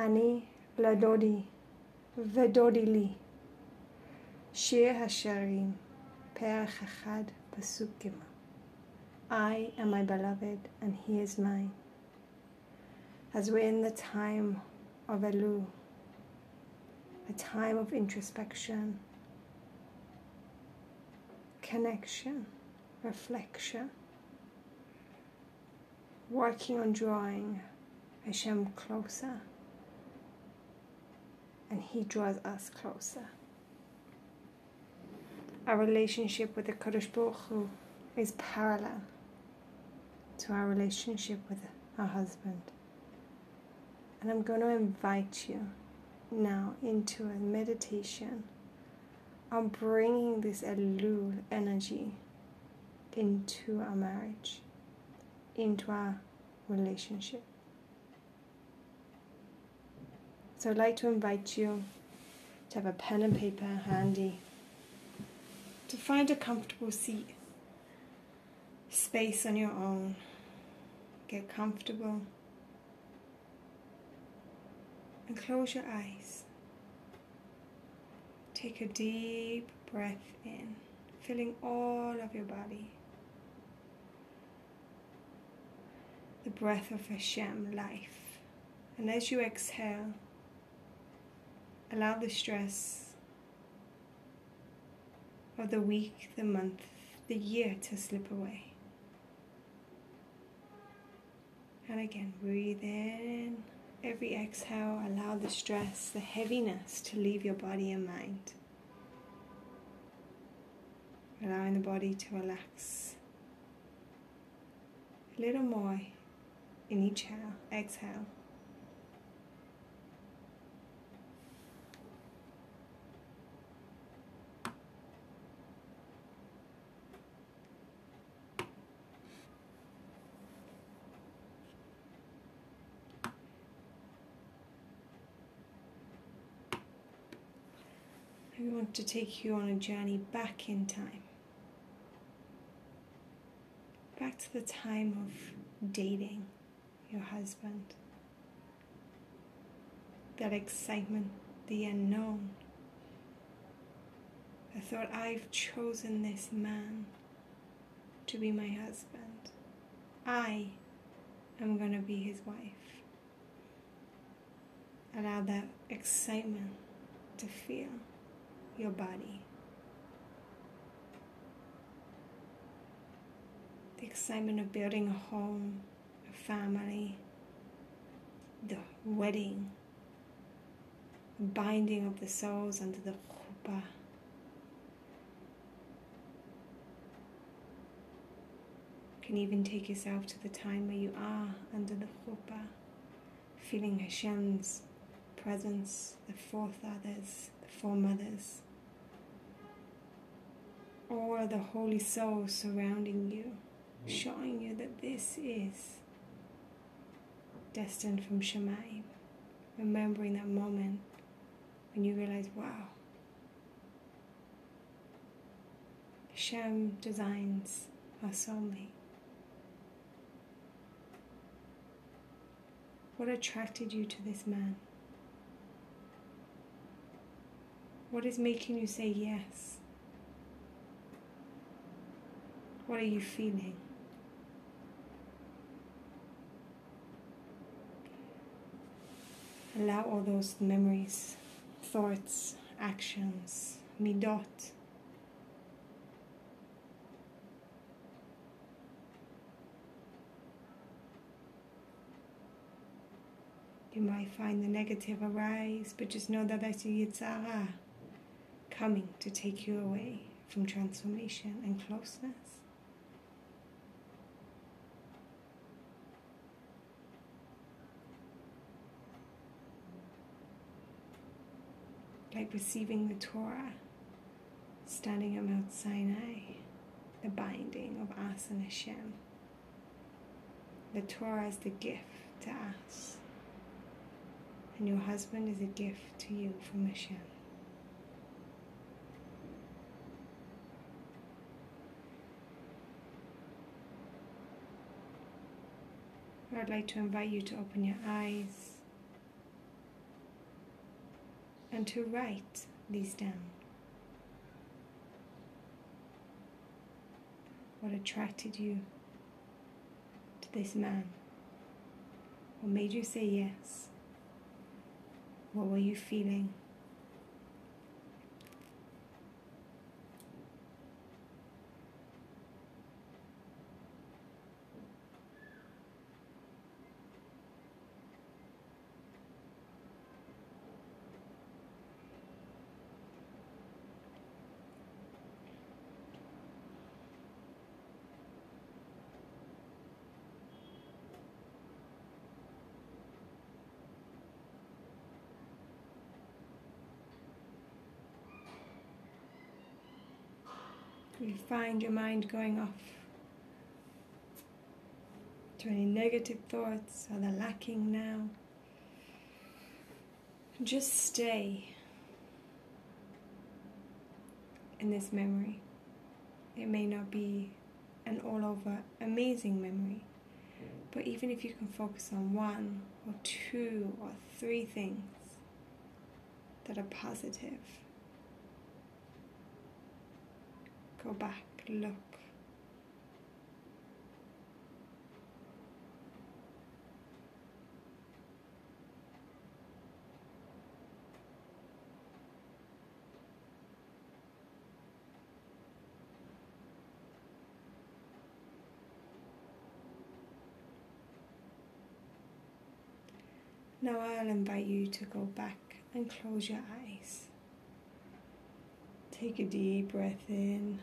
Hani Ladodi Vedodi Li. Shir Hashirim Perach Echad Pasuk I am my beloved and he is mine. As we're in the time of Elul, a time of introspection, connection, reflection, working on drawing Hashem closer, and He draws us closer. Our relationship with the Kadosh Baruch Hu is parallel to our relationship with our husband. And I'm going to invite you now into a meditation on bringing this Elul energy into our marriage, into our relationship. So I'd like to invite you to have a pen and paper handy, to find a comfortable seat, space on your own, get comfortable, and close your eyes. Take a deep breath in, filling all of your body. The breath of Hashem, life. And as you exhale, allow the stress of the week, the month, the year to slip away. And again, breathe in. Every exhale, allow the stress, the heaviness to leave your body and mind. Allowing the body to relax a little more in each exhale. We want to take you on a journey back in time. Back to the time of dating your husband. That excitement, the unknown. I thought, I've chosen this man to be my husband. I am going to be his wife. Allow that excitement to feel your body. The excitement of building a home, a family, the wedding, binding of the souls under the chuppah. You can even take yourself to the time where you are under the chuppah, feeling Hashem's presence, the forefathers, the foremothers all the holy Soul surrounding you, mm-hmm. showing you that this is destined from Shamayim. Remembering that moment when you realize, wow, Hashem designs our soulmate. What attracted you to this man? What is making you say yes? What are you feeling? Allow all those memories, thoughts, actions, midot. You might find the negative arise, but just know that that's your yetzer hara coming to take you away from transformation and closeness. Like receiving the Torah, standing at Mount Sinai, the binding of us and Hashem. The Torah is the gift to us, and your husband is a gift to you from Hashem. I'd like to invite you to open your eyes and to write these down. What attracted you to this man? What made you say yes? What were you feeling? You find your mind going off to any negative thoughts. Are they lacking now? Just stay in this memory. It may not be an all over amazing memory, but even if you can focus on one or two or three things that are positive Go back, look. Now I'll invite you to go back and close your eyes. Take a deep breath in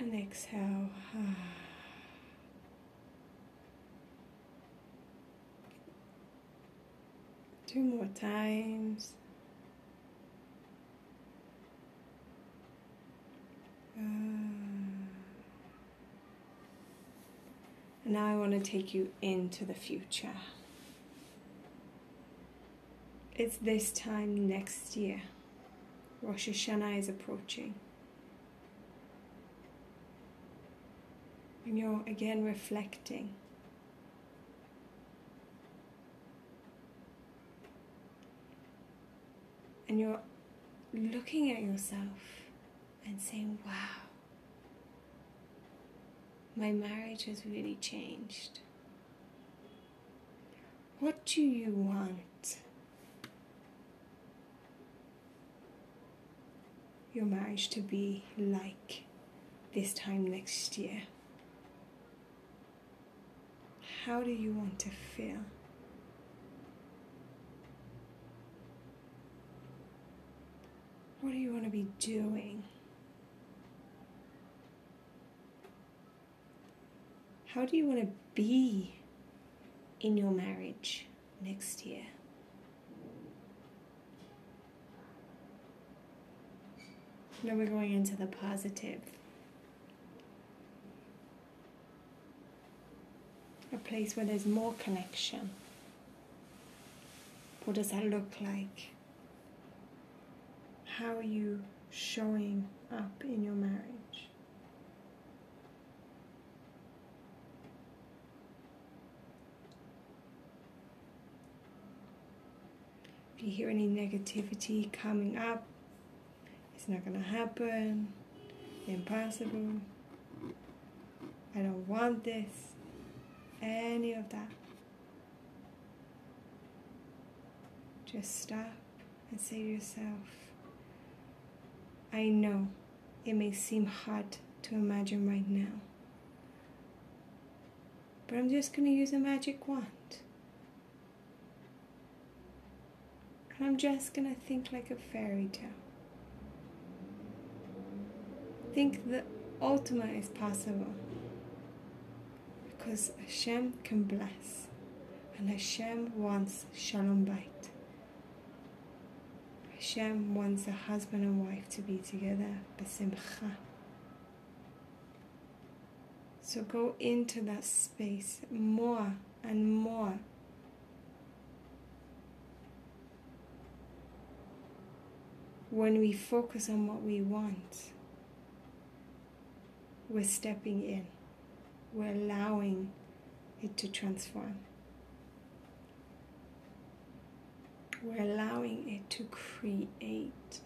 and exhale. Two more times. And now I want to take you into the future. It's this time next year. Rosh Hashanah is approaching. And you're again reflecting. And you're looking at yourself and saying, wow, my marriage has really changed. What do you want your marriage to be like this time next year? How do you want to feel? What do you want to be doing? How do you want to be in your marriage next year? Now we're going into the positive. a place where there's more connection. What does that look like? How are you showing up in your marriage? If you hear any negativity coming up, not going to happen, impossible, I don't want this any of that. Just stop and say to yourself, I know it may seem hard to imagine right now, but I'm just going to use a magic wand. And I'm just going to think like a fairy tale. Think the ultimate is possible because Hashem can bless and Hashem wants shalom bayit. Hashem wants a husband and wife to be together besimcha. So go into that space more and more. When we focus on what we want, we're stepping in we're allowing it to transform. We're allowing it to create.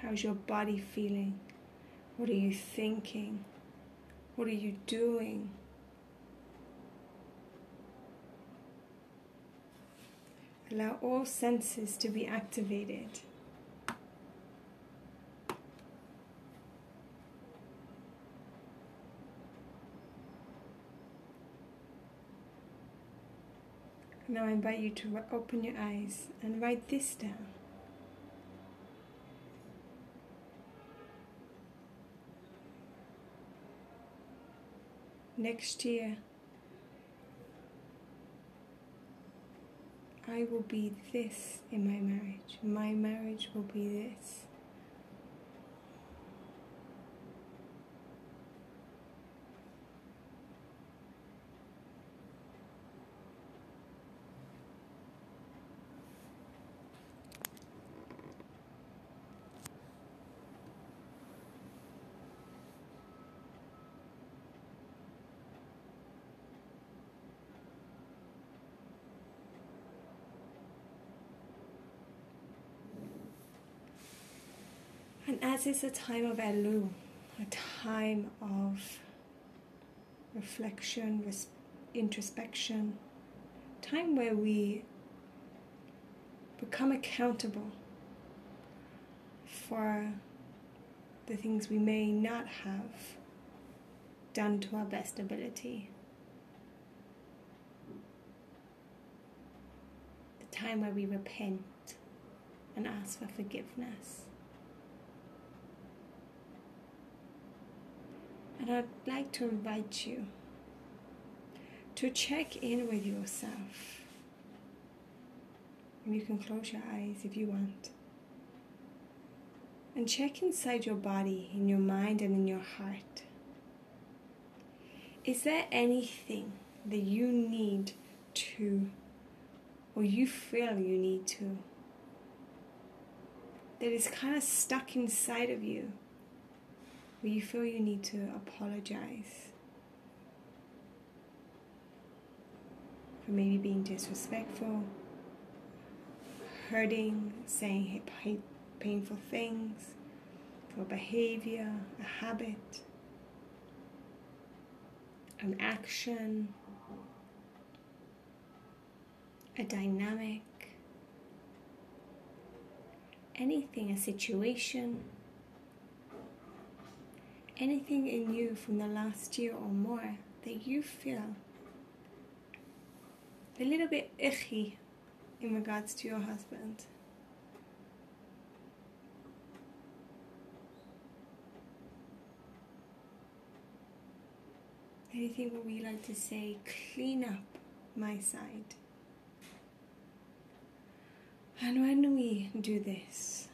How's your body feeling? What are you thinking? What are you doing? Allow all senses to be activated. Now I invite you to open your eyes and write this down. Next year, I will be this in my marriage. My marriage will be this. And as is a time of Elul, a time of reflection, introspection, time where we become accountable for the things we may not have done to our best ability. The time where we repent and ask for forgiveness. And I'd like to invite you to check in with yourself. And you can close your eyes if you want. And check inside your body, in your mind, and in your heart. Is there anything that you need to, or you feel you need to, that is kind of stuck inside of you? Where you feel you need to apologize for maybe being disrespectful, hurting, saying painful things, for behavior, a habit, an action, a dynamic, anything, a situation anything in you from the last year or more that you feel a little bit icky in regards to your husband. Anything what we like to say, clean up my side. And when we do this,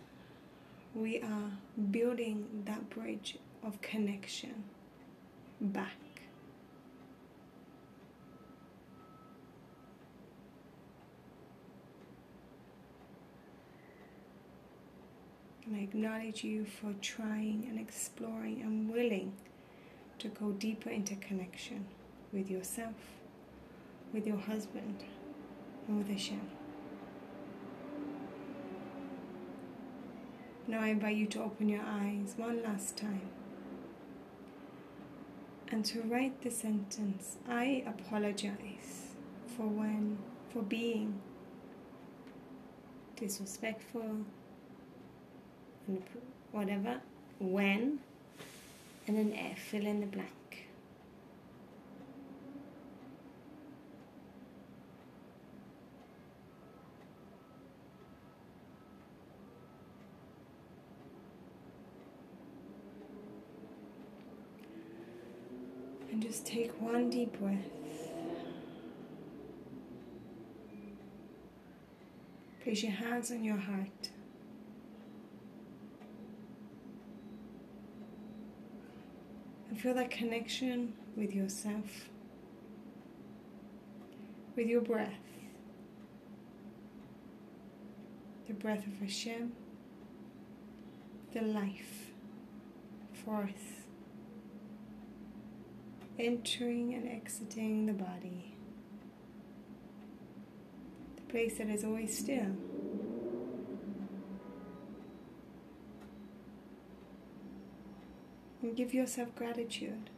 we are building that bridge of connection back. And I acknowledge you for trying and exploring and willing to go deeper into connection with yourself, with your husband, and with Hashem. Now I invite you to open your eyes one last time and to write the sentence I apologize for when for being disrespectful and whatever when and then F fill in the blank And just take one deep breath. Place your hands on your heart. And feel that connection with yourself, with your breath, the breath of Hashem, the life force entering and exiting the body, the place that is always still. And give yourself gratitude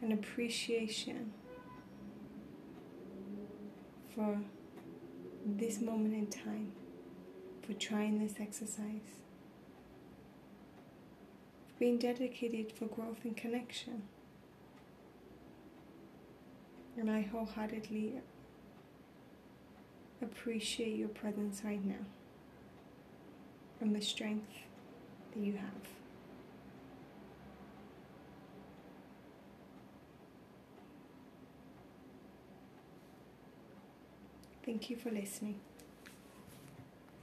and appreciation for this moment in time, for trying this exercise, for being dedicated for growth and connection. And I wholeheartedly appreciate your presence right now and the strength that you have. Thank you for listening.